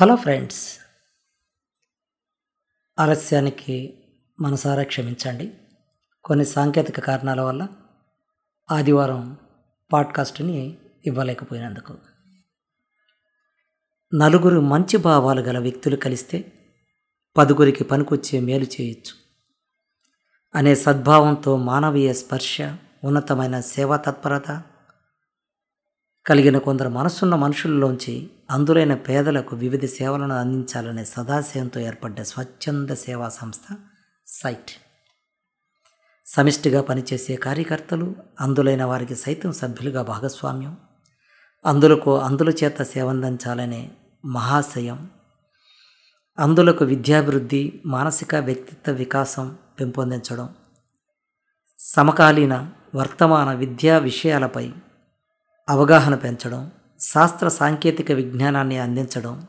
Hello friends. ఆలస్యానికి మనసారా క్షమించండి. కొన్ని సాంకేతిక కారణాల వల్ల ఆదివారం పాడ్కాస్ట్ని ఇవ్వలేకపోయినందుకు. నలుగురు మంచి భావాలు గల వ్యక్తులు కలిస్తే పదుగురికి పనికొచ్చే మేలు చేయొచ్చు. అనే సద్భావంతో మానవీయ స్పర్శ ఉన్నతమైన సేవా తత్పరత కలిగిన కొందరు మనసున్న మనుషుల్లోంచి అందులైన పేదలకు వివిధ సేవలను అందించాలనే సదాశయంతో ఏర్పడ్డ స్వచ్ఛంద సేవా సంస్థ సైట్. సమిష్టిగా పనిచేసే కార్యకర్తలు అందులైన వారికి సైతం సభ్యులుగా భాగస్వామ్యం. అందులకు అందుల చేత సేవందించాలనే మహాశయం. అందులకు విద్యాభివృద్ధి మానసిక వ్యక్తిత్వ వికాసం పెంపొందించడం. సమకాలీన వర్తమాన విద్యా విషయాలపై అవగాహన పెంచడం శాస్త్ర సాంకేతిక విజ్ఞానాన్ని అందించడం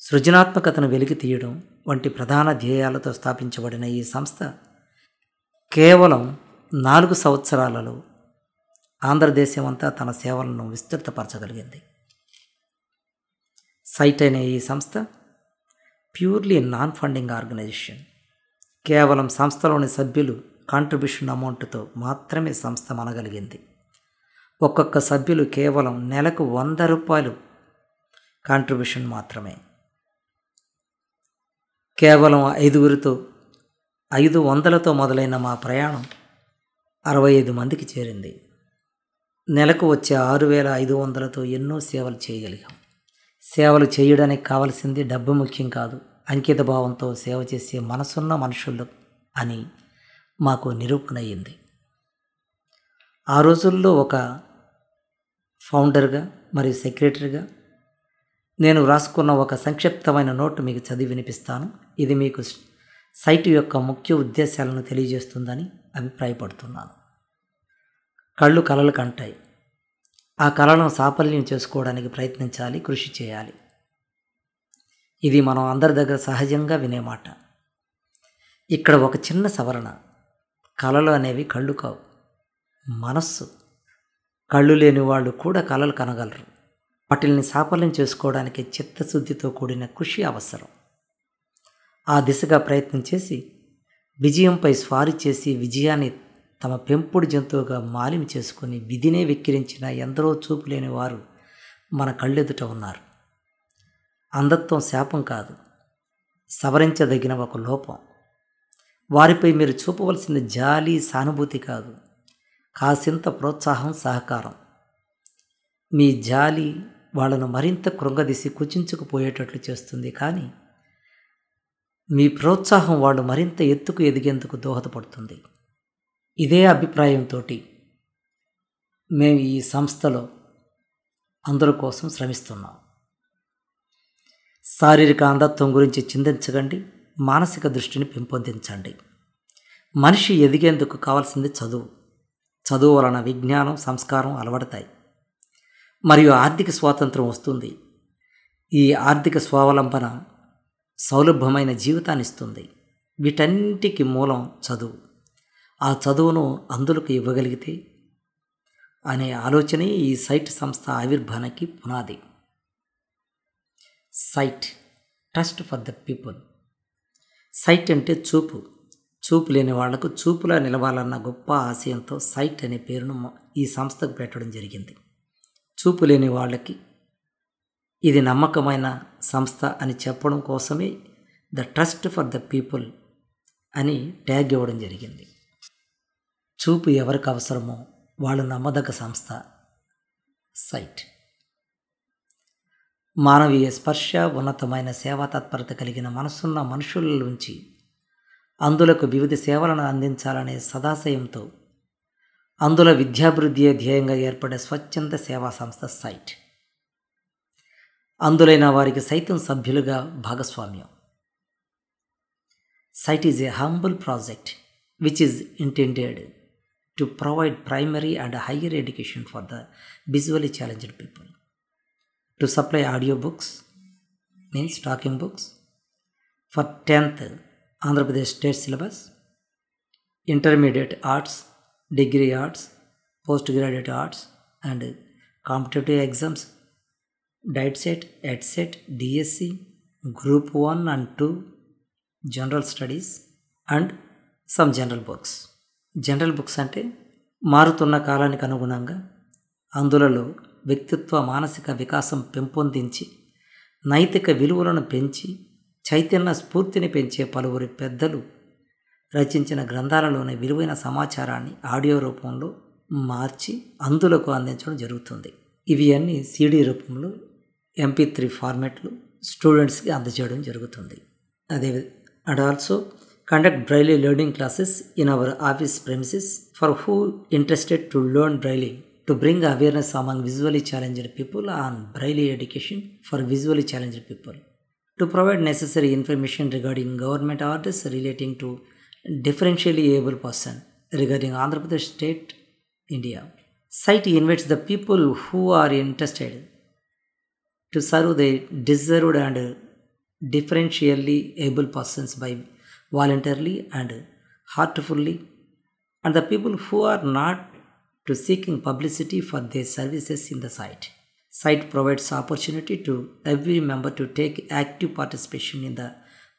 సృజనాత్మకతను వెలికి తీయడం వంటి ప్రధాన ధ్యేయాలతో స్థాపించబడిన ఈ సంస్థ కేవలం నాలుగు సంవత్సరాలలో ఆంధ్రదేశం అంతా తన సేవలను విస్తృతపరచగలిగింది. సైట్ అనే ఈ సంస్థ ప్యూర్లీ నాన్ ఫండింగ్ ఆర్గనైజేషన్. కేవలం సంస్థలోని సభ్యులు కాంట్రిబ్యూషన్ అమౌంట్తో మాత్రమే సంస్థ మనగలిగింది. ఒక్కొక్క సభ్యులు కేవలం నెలకు వంద రూపాయలు కాంట్రిబ్యూషన్ మాత్రమే. కేవలం ఐదుగురితో ఐదు వందలతో మొదలైన మా ప్రయాణం అరవై ఐదు మందికి చేరింది. నెలకు వచ్చే ఆరు వేల ఐదు వందలతో ఎన్నో సేవలు చేయగలిగాం. సేవలు చేయడానికి కావలసింది డబ్బు ముఖ్యం కాదు అంకిత భావంతో సేవ చేసే మనసున్న మనుషులు అని మాకు నిరూపణ అయింది ఆ రోజుల్లో ఒక ఫౌండర్గా మరియు సెక్రటరీగా నేను వ్రాసుకున్న ఒక సంక్షిప్తమైన నోటు మీకు చదివి వినిపిస్తాను. ఇది మీకు సైటు యొక్క ముఖ్య ఉద్దేశాలను తెలియజేస్తుందని అభిప్రాయపడుతున్నాను. కళ్ళు కలలు కంటాయి. ఆ కళలను సాఫల్యం చేసుకోవడానికి ప్రయత్నించాలి కృషి చేయాలి. ఇది మనం అందరి దగ్గర సహజంగా వినే మాట. ఇక్కడ ఒక చిన్న సవరణ. కళలు అనేవి కళ్ళు కావు మనస్సు. కళ్ళు లేని వాళ్ళు కూడా కళలు కనగలరు. వాటిల్ని సాఫల్యం చేసుకోవడానికి చిత్తశుద్ధితో కూడిన కృషి అవసరం. ఆ దిశగా ప్రయత్నం చేసి విజయంపై స్వారీ చేసి విజయాన్ని తమ పెంపుడు జంతువుగా మాలిమి చేసుకుని విధినే వెక్కిరించిన ఎందరో చూపు లేని వారు మన కళ్ళెదుట ఉన్నారు. అంధత్వం శాపం కాదు. సవరించదగిన ఒక లోపం. వారిపై మీరు చూపవలసిన జాలి సానుభూతి కాదు. కాసింత ప్రోత్సాహం సహకారం. మీ జాలి వాళ్ళను మరింత కృంగదీసి కుచించుకుపోయేటట్లు చేస్తుంది కానీ మీ ప్రోత్సాహం వాళ్ళు మరింత ఎత్తుకు ఎదిగేందుకు దోహదపడుతుంది. ఇదే అభిప్రాయంతో మేము ఈ సంస్థలో అందరి కోసం శ్రమిస్తున్నాం. శారీరక అంధత్వం గురించి చింతించకండి మానసిక దృష్టిని పెంపొందించండి. మనిషి ఎదిగేందుకు కావాల్సింది చదువు. చదువు వలన విజ్ఞానం సంస్కారం అలవడతాయి. మరియు ఆర్థిక స్వాతంత్రం వస్తుంది. ఈ ఆర్థిక స్వావలంబన సౌలభ్యమైన జీవితాన్ని ఇస్తుంది. వీటన్నిటికి మూలం చదువు. ఆ చదువును అందులకు ఇవ్వగలిగితే అనే ఆలోచనే ఈ సైట్ సంస్థ ఆవిర్భానికి పునాది. Sight trust for the people. Sight అంటే చూపు. చూపు లేని వాళ్ళకు చూపులా నిలవాలన్న గొప్ప ఆశయంతో సైట్ అనే పేరును ఈ సంస్థకు పెట్టడం జరిగింది. చూపు లేని వాళ్ళకి ఇది నమ్మకమైన సంస్థ అని చెప్పడం కోసమే the trust for the people అని ట్యాగ్ ఇవ్వడం జరిగింది. చూపు ఎవరికి అవసరమో వాళ్ళు నమ్మదగ్గ సంస్థ సైట్. మానవీయ స్పర్శ ఉన్నతమైన సేవా తత్పరత కలిగిన మనసున్న మనుషుల నుంచి అందులకు వివిధ సేవలను అందించాలనే సదాశయంతో అందుల విద్యాభివృద్ధియే ధ్యేయంగా ఏర్పడే స్వచ్ఛంద సేవా సంస్థ సైట్. అందులైన వారికి సైతం సభ్యులుగా భాగస్వామ్యం. Sight is a humble project which is intended to provide primary and higher education for the visually challenged people. To supply audio books means talking books for tenth Andhra Pradesh state syllabus intermediate arts degree arts post graduate arts and competitive exams. DIET CET Ed CET DSC group one and two general studies and some general books. General books అంటే మారుతున్న కాలానికి అనుగుణంగా అందులలో వ్యక్తిత్వ మానసిక వికాసం పెంపొందించి నైతిక విలువలను పెంచి చైతన్య స్ఫూర్తిని పెంచే పలువురి పెద్దలు రచించిన గ్రంథాలలోని విలువైన సమాచారాన్ని ఆడియో రూపంలో మార్చి అందులకు అందించడం జరుగుతుంది. ఇవి అన్నీ సీడీ రూపంలో ఎంపీ త్రీ ఫార్మాట్లు స్టూడెంట్స్కి అందజేయడం జరుగుతుంది. అదే and also conduct braille learning classes in our office premises for who interested to learn braille to bring awareness among visually challenged people on braille education for visually challenged people. To provide necessary information regarding government orders relating to differentially able person regarding Andhra Pradesh state, India. Site invites the people who are interested to serve the deserved and differentially able persons by voluntarily and heartfully, and the people who are not to seeking publicity for their services in the site. Site provides opportunity to every member to take active participation in the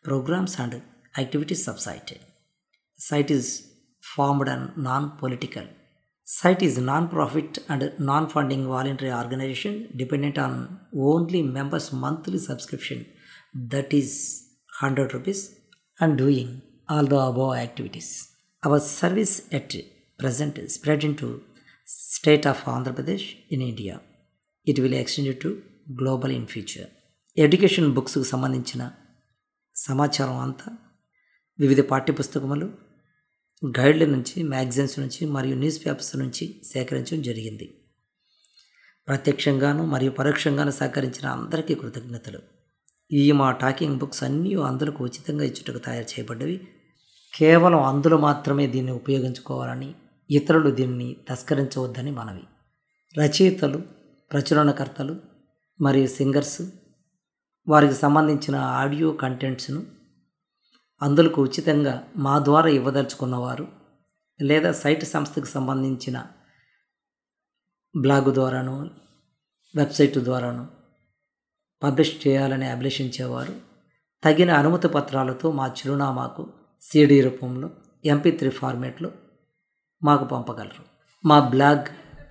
programs and activities of site. Site is formed and non-political. Site is non-profit and non-funding voluntary organization dependent on only members' monthly subscription that is 100 rupees and doing all the above activities. Our service at present is spread into state of Andhra Pradesh in India. It will extend to global in future education బుక్స్కు సంబంధించిన సమాచారం అంతా వివిధ పాఠ్యపుస్తకములు గైడ్ల నుంచి magazines నుంచి మరియు news papers నుంచి సేకరించడం జరిగింది. ప్రత్యక్షంగాను మరియు పరోక్షంగాను సహకరించిన అందరికీ కృతజ్ఞతలు. ఈ మా టాకింగ్ బుక్స్ అన్నీ అందులకు ఉచితంగా ఇచ్చుటకు తయారు చేయబడ్డవి. కేవలం అందులో మాత్రమే దీన్ని ఉపయోగించుకోవాలని ఇతరులు దీన్ని తస్కరించవద్దని మనవి. రచయితలు ప్రచురణకర్తలు మరియు సింగర్స్ వారికి సంబంధించిన ఆడియో కంటెంట్స్ను అందులకు ఉచితంగా మా ద్వారా ఇవ్వదలుచుకున్నవారు లేదా సైట్ సంస్థకు సంబంధించిన బ్లాగ్ ద్వారాను వెబ్సైట్ ద్వారాను పబ్లిష్ చేయాలని అభిలషించేవారు. తగిన అనుమతి పత్రాలతో మా చిరునామాకు సిడి రూపంలో ఎంపీ త్రీ ఫార్మేట్లో మాకు పంపగలరు. మా బ్లాగ్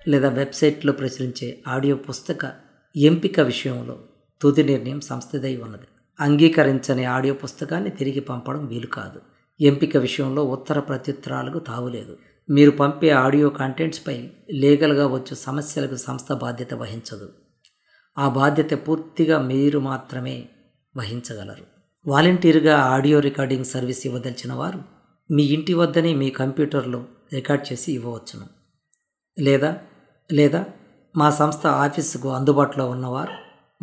లేదా వెబ్సైట్లో ప్రచురించే ఆడియో పుస్తక ఎంపిక విషయంలో తుది నిర్ణయం సంస్థదై ఉన్నది. అంగీకరించని ఆడియో పుస్తకాన్ని తిరిగి పంపడం వీలు కాదు. ఎంపిక విషయంలో ఉత్తర ప్రత్యుత్తరాలకు తావులేదు మీరు పంపే ఆడియో కంటెంట్స్పై లీగల్గా వచ్చే సమస్యలకు సంస్థ బాధ్యత వహించదు. ఆ బాధ్యత పూర్తిగా మీరు మాత్రమే వహించగలరు. వాలంటీర్గా ఆడియో రికార్డింగ్ సర్వీస్ ఇవ్వదలిచిన వారు మీ ఇంటి వద్దనే మీ కంప్యూటర్లో రికార్డ్ చేసి ఇవ్వవచ్చును. లేదా లేదా మా సంస్థ ఆఫీసుకు అందుబాటులో ఉన్నవారు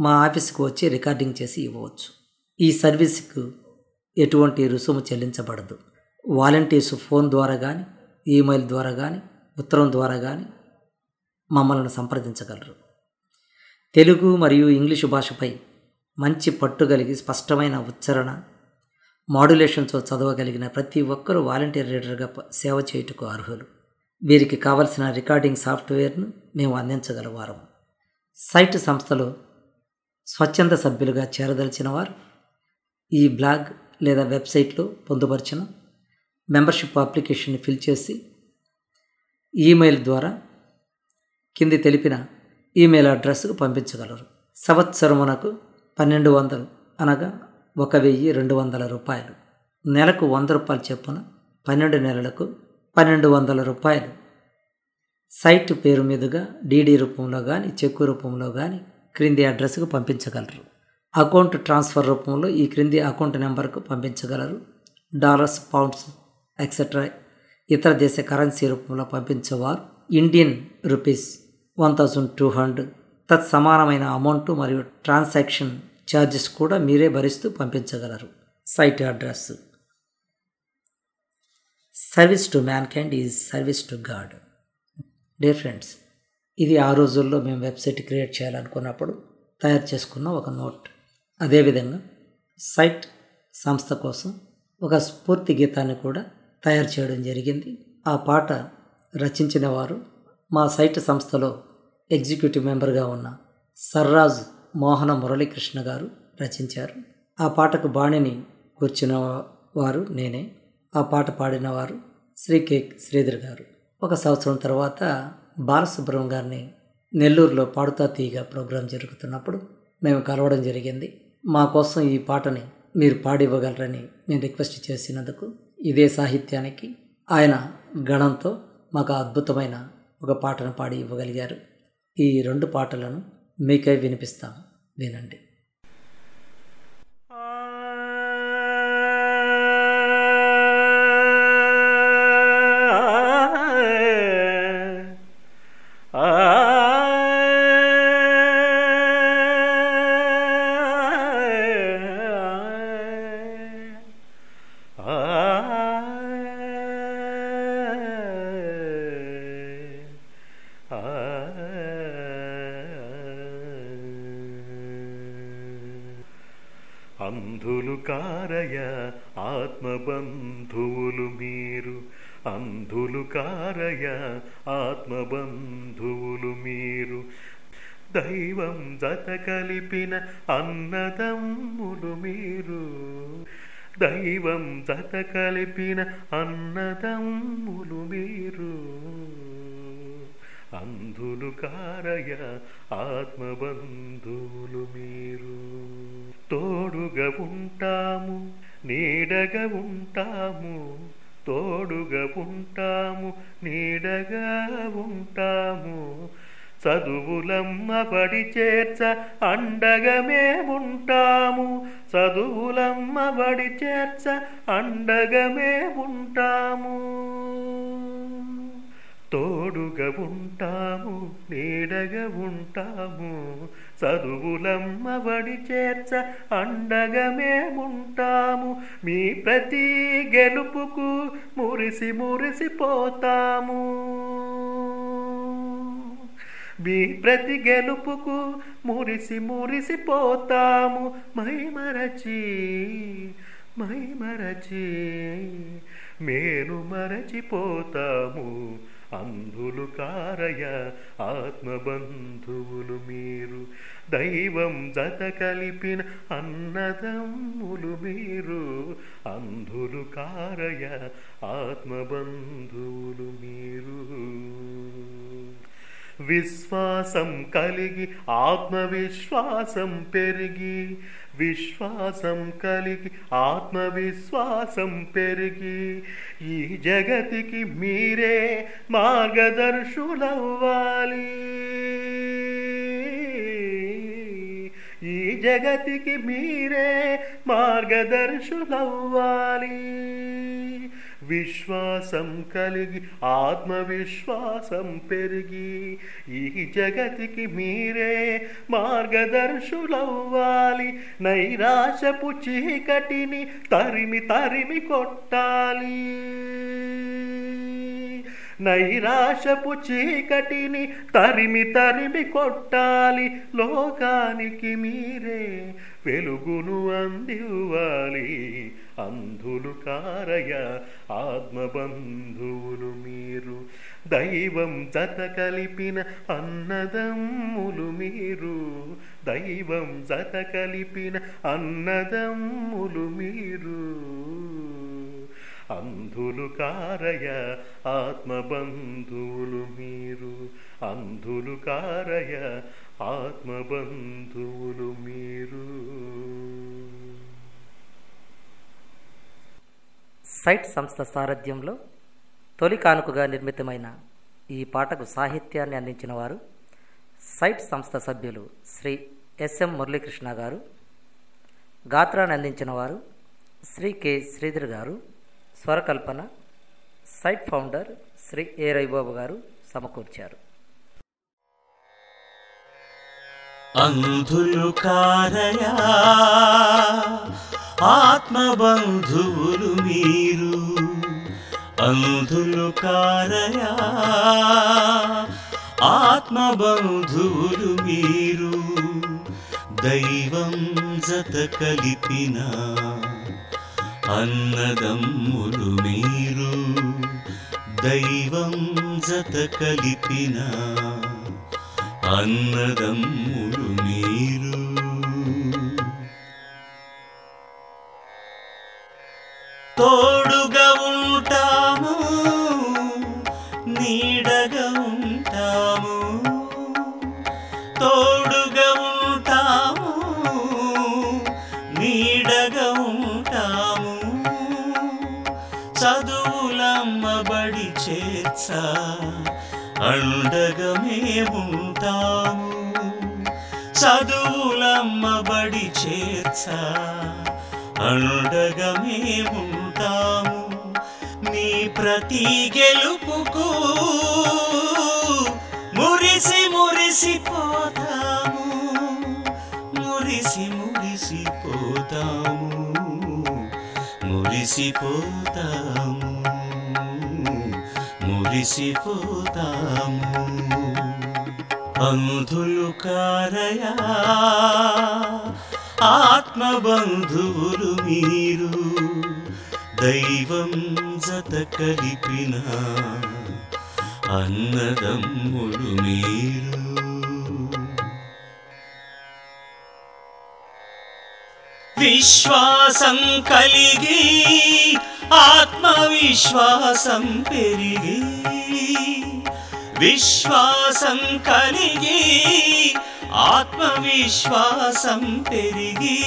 మా ఆఫీసుకు వచ్చి రికార్డింగ్ చేసి ఇవ్వవచ్చు. ఈ సర్వీస్కు ఎటువంటి రుసుము చెల్లించబడదు. వాలంటీర్స్ ఫోన్ ద్వారా కానీ ఈమెయిల్ ద్వారా కానీ ఉత్తరం ద్వారా కానీ మమ్మల్ని సంప్రదించగలరు. తెలుగు మరియు ఇంగ్లీషు భాషపై మంచి పట్టు కలిగి స్పష్టమైన ఉచ్చారణ మాడ్యులేషన్తో చదవగలిగిన ప్రతి ఒక్కరూ వాలంటీర్ రీడర్గా సేవ చేయుటకు అర్హులు. వీరికి కావలసిన రికార్డింగ్ సాఫ్ట్వేర్ను మేము అందించగలవారం సైట్ సంస్థలో స్వచ్ఛంద సభ్యులుగా చేరదలిచిన వారు ఈ బ్లాగ్ లేదా వెబ్సైట్లో పొందుపరిచిన మెంబర్షిప్ అప్లికేషన్ని ఫిల్ చేసి ఈమెయిల్ ద్వారా కింది తెలిపిన ఈమెయిల్ అడ్రస్కు పంపించగలరు. సంవత్సరమునకు పన్నెండు వందలు అనగా ఒక వెయ్యి రెండు వందల రూపాయలు. నెలకు వంద రూపాయలు చొప్పున పన్నెండు నెలలకు పన్నెండు వందల రూపాయలు. సైట్ పేరు మీదుగా డీడీ రూపంలో కానీ చెక్కు రూపంలో కానీ క్రింది అడ్రస్కు పంపించగలరు. అకౌంట్ ట్రాన్స్ఫర్ రూపంలో ఈ క్రింది అకౌంట్ నెంబర్కు పంపించగలరు. డాలర్స్ పౌండ్స్ ఎక్సెట్రా ఇతర దేశ కరెన్సీ రూపంలో పంపించేవారు. Indian rupees one thousand two hundred. తత్సమానమైన amount మరియు ట్రాన్సాక్షన్ ఛార్జెస్ కూడా మీరే భరిస్తూ పంపించగలరు. Sight address. Service to mankind is service to God. Dear friends ఇది ఆ రోజుల్లో మేము వెబ్సైట్ క్రియేట్ చేయాలనుకున్నప్పుడు తయారు చేసుకున్న ఒక నోట్. అదేవిధంగా సైట్ సంస్థ కోసం ఒక స్ఫూర్తి గీతాన్ని కూడా తయారు చేయడం జరిగింది. ఆ పాట రచించిన వారు మా సైట్ సంస్థలో ఎగ్జిక్యూటివ్ మెంబర్గా ఉన్న సర్రాజ్ మోహన మురళీకృష్ణ గారు రచించారు. ఆ పాటకు బాణిని కూర్చున్న వారు నేనే. ఆ పాట పాడినవారు శ్రీ కె శ్రీధర్ గారు. ఒక సంవత్సరం తర్వాత బాలసుబ్రహ్మణ్యం గారిని నెల్లూరులో పాడుతా తీగ ప్రోగ్రాం జరుగుతున్నప్పుడు మేము కలవడం జరిగింది. మా కోసం ఈ పాటని మీరు పాడి ఇవ్వగలరని నేను రిక్వెస్ట్ చేసినందుకు ఇదే సాహిత్యానికి ఆయన గణంతో మాకు అద్భుతమైన ఒక పాటను పాడి ఇవ్వగలిగారు. ఈ రెండు పాటలను మీకై వినిపిస్తాం. వినండి. అంధులు కారయ ఆత్మబంధువులు మీరు. అంధులు కారయ ఆత్మబంధువులు మీరు. దైవం జత కలిపిన అన్నదమ్ములు మీరు. దైవం జత కలిపిన అన్నదమ్ములు మీరు. అంధులు కారయ ఆత్మబంధువులు మీరు. తోడుగా ఉంటాము నీడగా ఉంటాము తోడుగా ఉంటాము నీడగా ఉంటాము. చదువులమ్మ పడి చేర్చ అండగా మేముంటాము. చదువులమ్మ పడి చేర్చ అండగా మేముంటాము. తోడుగా ఉంటాము నీడగా ఉంటాము చదువులమ్మవడి చేర్చ అండగా మేముంటాము మీ ప్రతి గెలుపుకు మురిసి మురిసిపోతాము మీ ప్రతి గెలుపుకు మురిసి మురిసిపోతాము మై మరచి మై మరచి మేను మరచిపోతాము. అంధులు కారయ ఆత్మబంధువులు మీరు. దైవం జత కలిపిన అన్నదమ్ములు మీరు. అంధులు కారయ ఆత్మబంధువులు మీరు. విశ్వాసం కలిగి ఆత్మవిశ్వాసం పెరిగి విశ్వాసం కలిగి ఆత్మవిశ్వాసం పెరిగి ఈ జగతికి మీరే మార్గదర్శులవ్వాలి. ఈ జగతికి మీరే మార్గదర్శులవ్వాలి. విశ్వాసం కలిగి ఆత్మవిశ్వాసం పెరిగి ఈ జగతికి మీరే మార్గదర్శులవ్వాలి. నైరాశపు చీకటిని తరిమి తరిమి కొట్టాలి. నైరాశపు చీకటిని తరిమి తరిమి కొట్టాలి. లోకానికి మీరే వెలుగును అందివ్వాలి. అంధులు కారయ ఆత్మబంధువులు మీరు దైవం జత కలిపిన అన్నదమ్ములు మీరు దైవం జత కలిపిన అన్నదమ్ములు మీరు. అంధులు కారయ ఆత్మబంధువులు మీరు అంధులు కారయ ఆత్మబంధువులు మీరు. సైట్ సంస్థ సారథ్యంలో తొలి కానుకగా నిర్మితమైన ఈ పాటకు సాహిత్యాన్ని అందించిన వారు సైట్ సంస్థ సభ్యులు శ్రీ ఎస్ఎం మురళీకృష్ణ గారు గాత్రాన్ని అందించిన వారు Shri K Sridhar garu స్వరకల్పన sight founder Shri A Ravibabu garu సమకూర్చారు. అంధులు కారయా ఆత్మబంధువులు మీరు. అంధులు కారయా ఆత్మబంధువులు మీరు. దైవం జత కలిపిన అన్నదమ్ములు మీరు. దైవం జత కలిపినా అన్నదమ్ములు మీరు. తోడుగా ఉంటాము నీడగా ఉంటాము. తోడుగా ఉంటాము నీడగా ఉంటాము. చదువులమ్మబడి చేర్చా అండగమే ఉంటాము. చదువులమ్మబడి చేర్చ. అండగమే ఉంటాము. నీ ప్రతి గెలుపుకు మురిసి మురిసిపోతాము మురిసి మురిసిపోతాము మురిసిపోతాము మురిసిపోతాము అంధులు కారయా ఆత్మబంధువులు మీరు దైవం జత కలిపిన అన్నదమ్ముడు మీరు. విశ్వాసం కలిగి ఆత్మవిశ్వాసం పెరిగి విశ్వాసం కలిగి ఆత్మవిశ్వాసం పెరిగి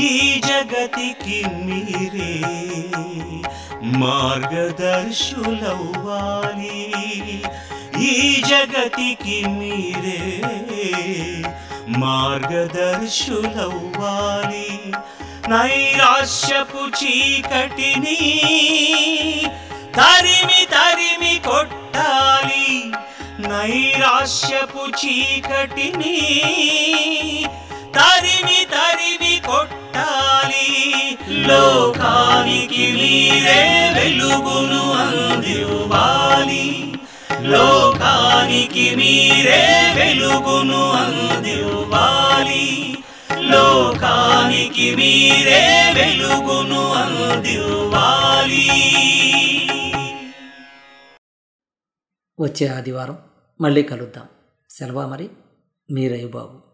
ఈ జగతికి మీరే మార్గదర్శులవ్వాలి. ఈ జగతికి మీరే మార్గదర్శులవ్వాలి. నైరాశ్యపు చీకటిని తరిమి తరిమి కొట్టు కొట్టాలి నైరాశ్యపు చీకటిని తరిమి తరిమి కొట్టాలి. లోకానికి మీరే వెలుగును అందివ్వాలి. లోకానికి మీరే వెలుగును అందివ్వాలి. లోకానికి మీరే వెలుగును అందివ్వాలి. వచ్చే ఆదివారం మళ్ళీ కలుద్దాం. సెలవా మరి? మీరయ్య బాబు.